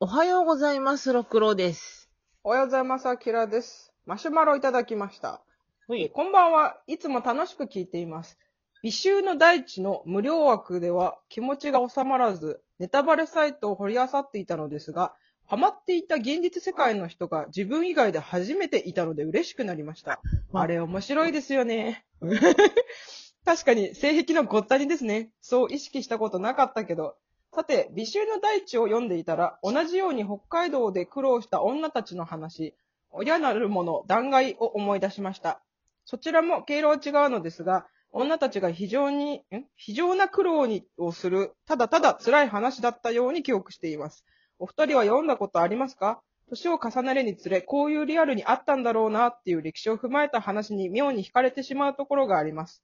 おはようございます、六郎です。おはようございます、あきらです。マシュマロいただきました。はえー。こんばんは。いつも楽しく聞いています。美醜の大地の無料枠では気持ちが収まらず、ネタバレサイトを掘り漁っていたのですが、ハマっていた現実世界の人が自分以外で初めていたので嬉しくなりました。まあれ面白いですよね。確かに性癖のごったにですね。そう意識したことなかったけど。さて、美醜の大地を読んでいたら、同じように北海道で苦労した女たちの話、親なるもの、弾劾を思い出しました。そちらも経路は違うのですが、女たちが非常に、ん？非常な苦労にをする、ただただ辛い話だったように記憶しています。お二人は読んだことありますか？年を重ねるにつれ、こういうリアルにあったんだろうなっていう歴史を踏まえた話に妙に惹かれてしまうところがあります。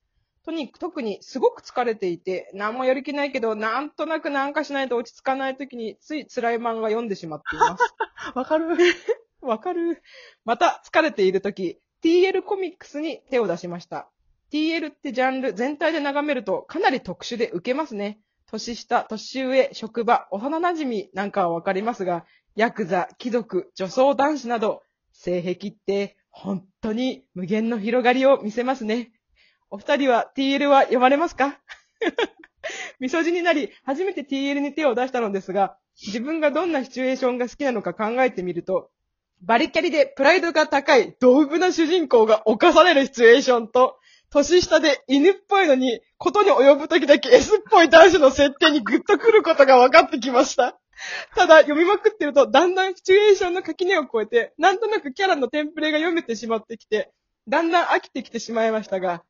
とに特にすごく疲れていて、何もやる気ないけど、なんとなくなんかしないと落ち着かない時に、つい辛い漫画読んでしまっています。わかる わかる。また、疲れているとき、TL コミックスに手を出しました。TL ってジャンル全体で眺めるとかなり特殊で受けますね。年下、年上、職場、幼馴染なんかはわかりますが、ヤクザ、貴族、女装男子など、性癖って本当に無限の広がりを見せますね。お二人は TL は読まれますか？みそじになり、初めて TL に手を出したのですが、自分がどんなシチュエーションが好きなのか考えてみると、バリキャリでプライドが高い、ドブな主人公が犯されるシチュエーションと、年下で犬っぽいのに、ことに及ぶ時だけ S っぽい男子の設定にグッとくることが分かってきました。ただ、読みまくってると、だんだんシチュエーションの垣根を越えて、なんとなくキャラのテンプレが読めてしまってきて、だんだん飽きてきてしまいましたが、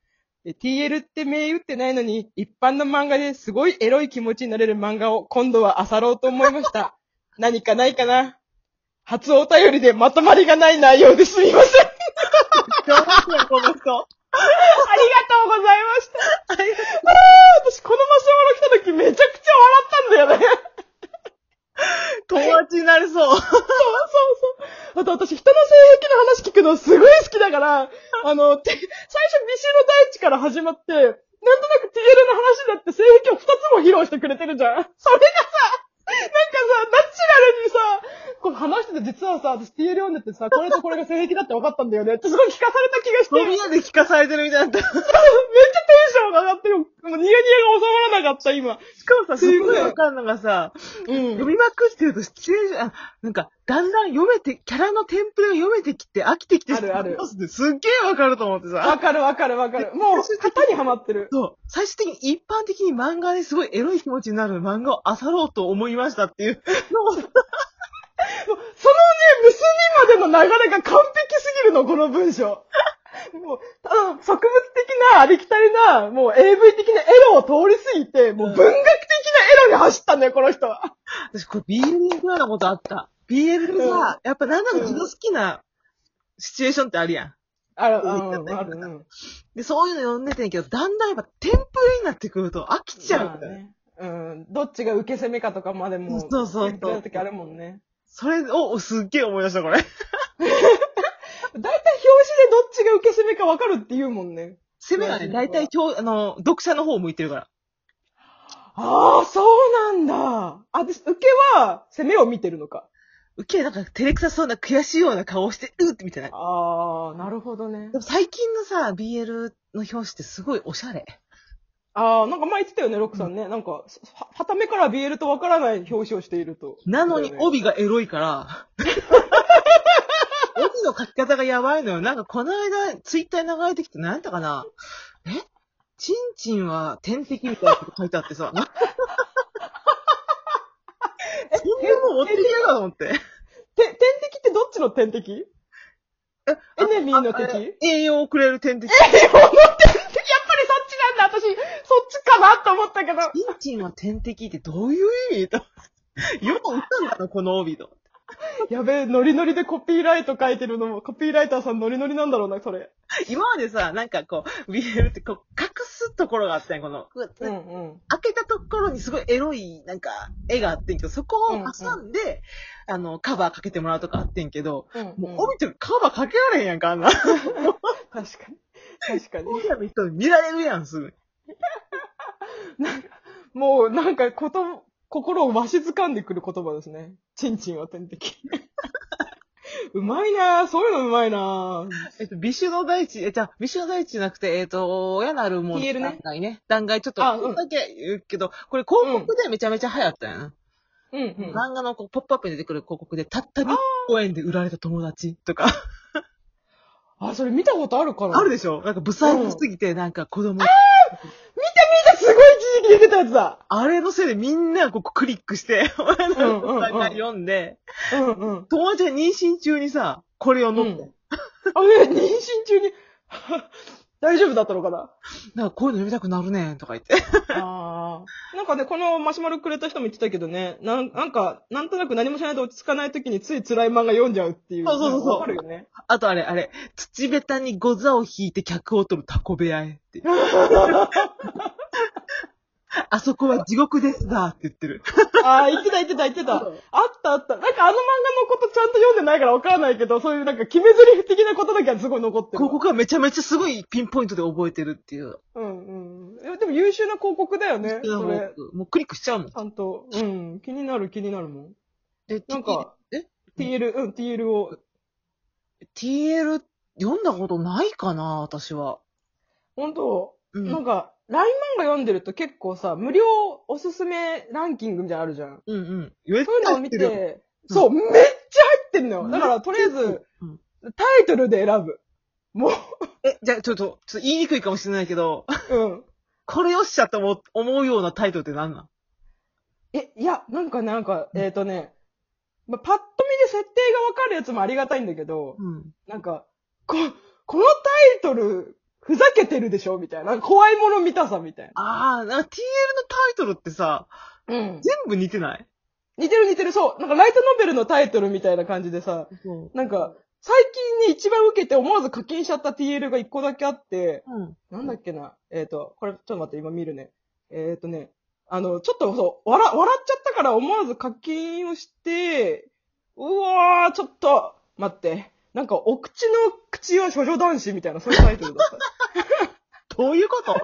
え TL って銘打ってないのに、一般の漫画ですごいエロい気持ちになれる漫画を今度は漁ろうと思いました。何かないかな？初お便りでまとまりがない内容ですみません。どうもや、この人。ありがとうございました。あー私このマシュマロ来た時めちゃくちゃ笑ったんだよね。友達になりそう。そうそうそう。あと私人の性癖の話聞くのすごい好きだから、あの、の 大地から始まって、なんとなく TL の話だって性癖を二つも披露してくれてるじゃん。それがさ、なんかさ、ナチュラルにさ、この話してて実はさ、私 TL 読んでてさ、これとこれが性癖だって分かったんだよねってすごい聞かされた気がして、み屋で聞かされてるみたいになった。しションが上がってる。もうニヤニヤが収まらなかった、今。かもさ、すごいわかるのがさ、うん読みまくってると、シチュエーション、あ、なんか、だんだん読めて、キャラのテンプレが読めてきて、飽きてきて、あるあるすっげえわかると思ってさ。わかるわかるわかる。もう、型にはまってる。そう。最終的に一般的に漫画ですごいエロい気持ちになる漫画を漁ろうと思いましたっていう そのね、結びまでの流れが完璧すぎるの、この文章。もう、ただ、植物的な、ありきたりな、もう AV 的なエロを通り過ぎて、もう文学的なエロに走ったんだよ、この人は。私これ BL に行くようなことあった。BL でさ、やっぱなんだか自分好きなシチュエーションってあるやん。ある、うんうん、ある、うん。で、そういうの読んでてんけど、だんだんやっぱテンプレになってくると飽きちゃうまあんだよ。ね。うん。どっちが受け攻めかとかまでも、そうそうそう言ってる時あるもんね。それをすっげえ思い出した、これ。だいたい表紙でどっちが受け攻めか分かるって言うもんね。攻めがね、大体今日、あの、読者の方を向いてるから。ああ、そうなんだ。あ、で、受けは攻めを見てるのか。受け、なんか照れくさそうな悔しいような顔をして、うって見てない。ああ、なるほどねで。も最近のさ、BL の表紙ってすごいおしゃれ。ああ、なんか前言ってたよね、ロックさんね。なんか、は、はためから BL とわからない表紙をしていると。なのに帯がエロいから、帯の書き方がやばいのよ。なんかこの間、ツイッターに流れてきて、なんやったかなえ？チンチンは天敵みたいなこと書いてあってさ。そんなもん持ってきてるかと思って。て、天敵ってどっちの天敵？エネミーの敵？え栄養をくれる天敵。え、この天敵？やっぱりそっちなんだ私、そっちかなと思ったけど。チンチンは天敵ってどういう意味？と。よく打ったんだな、この帯と。やべえ、ノリノリでコピーライト書いてるのも、コピーライターさんノリノリなんだろうな、それ。今までさ、なんかこう、BL ってこう、隠すところがあったんや、この。うんうん。開けたところにすごいエロい、なんか、絵があってんけど、そこを挟んで、あの、カバーかけてもらうとかあってんけど、うん、もう帯ってカバーかけられへんやんか、あんな。確かに。確かに。本社の人に見られるやん、すぐ。もうなんかこと、心をわしづかんでくる言葉ですね。チンチンは天敵。うまいなぁ。そういうのうまいなぁ。えっと、美酒の大地、え、じゃあ、美酒の大地じゃなくて、えっと、親なるもの。TL ね段階ね。段階ちょっと、あうんだけ言うけど、これ広告でめちゃめちゃ流行ったよな。うんうん。漫画のこうポップアップに出てくる広告で、たった2公円で売られた友達とか。あ、それ見たことあるかなあるでしょなんか、ブサイクすぎて、なんか子供、すごい一時期出てたやつだ。あれのせいでみんなここクリックして、親なるうんうんが読んで、うんうん。友達が妊娠中にさ、これを飲んで。うんあ、え、妊娠中に、大丈夫だったのかな？なんかこういうの読みたくなるねんとか言って。ああ。なんかね、このマシュマロくれた人も言ってたけどね、なんなんか、なんとなく何もしないと落ち着かない時につい辛い漫画読んじゃうっていう。そうそうそうそうわかるよね。あとあれ、あれ、土べたにゴザを引いて客を取るタコ部屋へっていう。あそこは地獄ですだって言ってる。ああ、言ってた言ってた言ってた。あったあった。なんかあの漫画のことちゃんと読んでないからわからないけど、そういうなんか決め台詞的なことだけはすごい残ってるわ。広告はめちゃめちゃすごいピンポイントで覚えてるっていう。うんうん。えでも優秀な広告だよね。それ。もうクリックしちゃうもんち。ゃんと。うん。気になる気になるもん。で、なんか、え？TL、うん、TL を。TL 読んだことないかな、私は。本当？うんなんか、LINE 漫画読んでると結構さ、無料おすすめランキングみたいなのあるじゃん。うんうん。そういうのを見てるて、そう、めっちゃ入ってんのよ。だから、とりあえず、うんタイトルで選ぶ。もえ、じゃあちょっと、ちょっと言いにくいかもしれないけど、う、うん。これよっしゃと思う思うようなタイトルって何なん？え、いや、なんかなんか、えっ、とね、まあ、パッと見で設定がわかるやつもありがたいんだけど、うん。なんか、こ、このタイトル、ふざけてるでしょ？みたいな。なんか怖いもの見たさみたいな。ああ、なんか TL のタイトルってさ、うん。全部似てない？似てる似てる、そう。なんかライトノベルのタイトルみたいな感じでさ、そう。なんか、最近に一番受けて思わず課金しちゃった TL が一個だけあって、うん。なんだっけな？えっ、と、これちょっと待って、今見るね。えっ、とね、あの、ちょっとそう、笑、笑っちゃったから思わず課金をして、うわー、ちょっと、待って。なんか、お口の口は処女男子みたいな、そういうタイトルだった。どういうこと？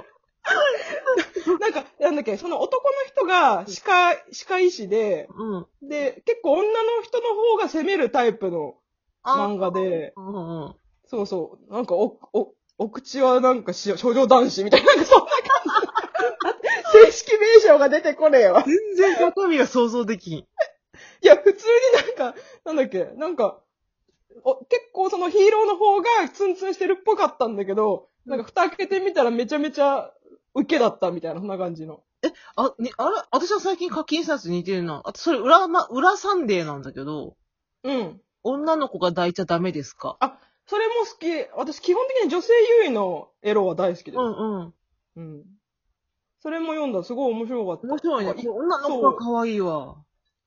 なんか、なんだっけ、その男の人が歯科、歯科医師で、うん。で、結構女の人の方が攻めるタイプの漫画で、うんうん。そうそう、なんかお、お、お口はなんかし少女男子みたいな、なんかそんな感じ。正式名称が出てこねえわ。全然中身が想像できん。いや、普通になんか、なんだっけ、なんか、お結構そのヒーローの方がツンツンしてるっぽかったんだけど、なんか蓋開けてみたらめちゃめちゃ受けだったみたいな、そんな感じの。あ、に、あれ？私は最近課金したやつ似てるな。あと、それ、裏、ま、裏サンデーなんだけど、うん。女の子が抱いちゃダメですか？それも好き。私基本的に女性優位のエロは大好きです。うんうん。うん。それも読んだ。すごい面白かった。面白いね。女の子が可愛いわ。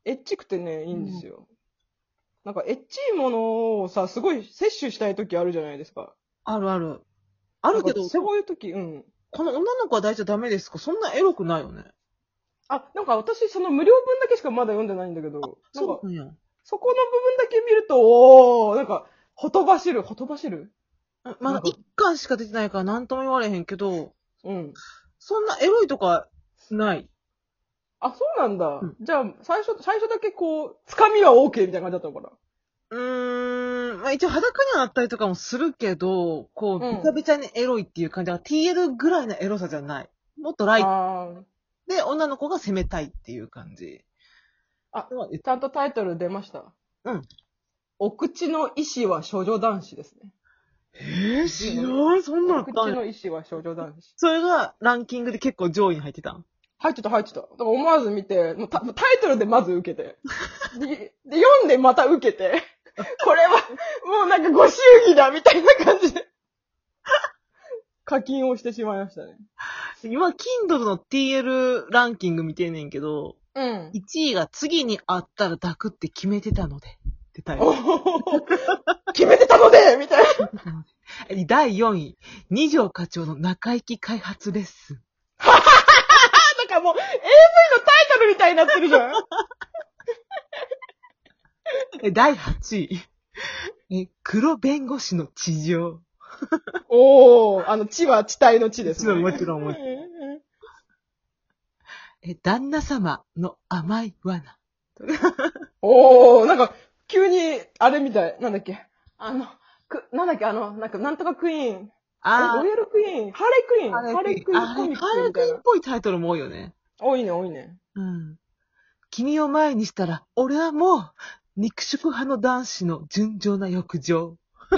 エッチくてね、いいんですよ。なんか、エッチいものをさ、すごい摂取したい時あるじゃないですか。あるある。あるけど、そういう時、うん。この女の子は抱いちゃダメですかそんなエロくないよね。あ、なんか私、その無料分だけしかまだ読んでないんだけど、なんか、そうなんや。そこの部分だけ見ると、おー、なんか、ほとばしる、ほとばしる？まだ一巻しか出てないから何とも言われへんけど、うん。そんなエロいとかない。あ、そうなんだ。うんじゃあ、最初、最初だけこう、つかみは OK みたいな感じだったのかな？うーん、まあ一応裸にはなったりとかもするけど、こう、うんべちゃべちゃにエロいっていう感じは TL ぐらいのエロさじゃない。もっとライトで女の子が攻めたいっていう感じ。あちゃんとタイトル出ました。うん。お口の意志は少女男子ですね。えー、知らん、そんなのあお口の意志は少女男子。それがランキングで結構上位に入ってたん？入ってた、入ってた。だから思わず見て、もうタタイトルでまず受けて。で、で読んでまた受けて。これは、もうなんかご祝儀だみたいな感じで。課金をしてしまいましたね。今、Kindle の TL ランキング見てんねんけど、うん。1位が次に会ったら抱くって決めてたので。ってタイトル決めてたのでみたいな。第4位、二条課長の中行き開発レッスン。もう、AV のタイトルみたいになってるじゃん。え第8位、え黒弁護士の地上。おー、あの、地は地体の地ですね。もちろんもちろんん。ええ旦那様の甘い罠。おー、なんか、急に、あれみたい。なんだっけ。あの、く、なんだっけ、あの、なんか、なんとかクイーン。ああロイヤルクイーン。ハーレークイーン。ハハーレークイーンコミックハーレ。クイーンっぽいタイトルも多いよね。多いね、多いね。うん。君を前にしたら、俺はもう、肉食派の男子の純情な欲情。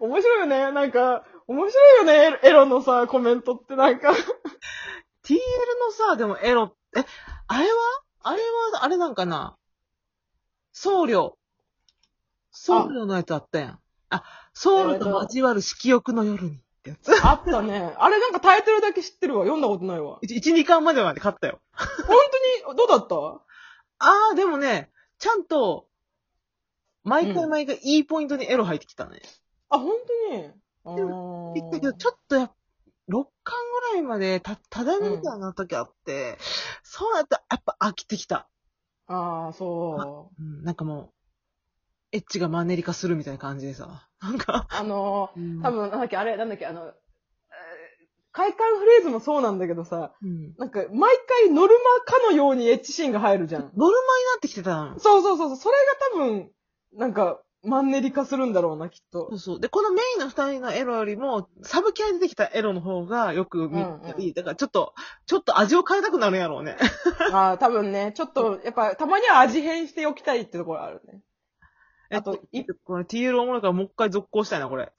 面白いよね。なんか、面白いよね、エロエロのさ、コメントってなんか。TL のさ、でもエロ、え、あれは？あれは、あれなんかな？僧侶。僧侶のやつあったやん。あ、僧侶と交わる色欲の夜にってやつ。あったね。あれなんかタイトルだけ知ってるわ。読んだことないわ。1、2巻までまで買ったよ。本当に、どうだった？あー、でもね、ちゃんと、毎うん回毎回いいポイントにエロ入ってきたね。あ、本当に？あでーびっくりけど、ちょっとやっ6巻ぐらいまでた、ただみみたいな時あって、そうやったらやっぱ飽きてきた。ああ、そうん、なんかもう、エッチがマンネリ化するみたいな感じでさ。なんか、う。あのうんー、多分、なんだっけ、あれ、なんだっけ、あの、えー快感フレーズもそうなんだけどさ、うん。なんか、毎回ノルマかのようにエッチシーンが入るじゃん。ノルマになってきてたの。そうそうそうそう、それが多分、なんか、マンネリ化するんだろうな、きっとそう。そう。で、このメインの二人のエロよりも、サブキャラに出てきたエロの方がよく見うんうんたり、だからちょっと、ちょっと味を変えたくなるんやろうね。ああ、多分ね、ちょっと、やっぱ、たまには味変しておきたいってところあるね。あとえっと、これ TL おもろいからもう一回続行したいな、これ。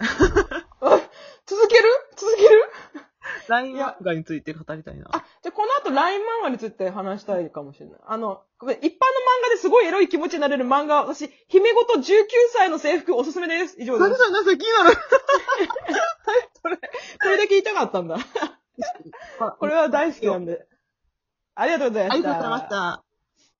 続ける？続ける？LINE いや漫画について語りたいな。あ、じゃあこの後 LINE 漫画について話したいかもしれない。あの、ごめん一般の漫画ですごいエロい気持ちになれる漫画、私、姫ごと19歳の制服おすすめです。以上です。何それ、何それ、気になる？これだけ言いたかったんだ。これは大好きなんで。ありがとうございました。ありがとうございました。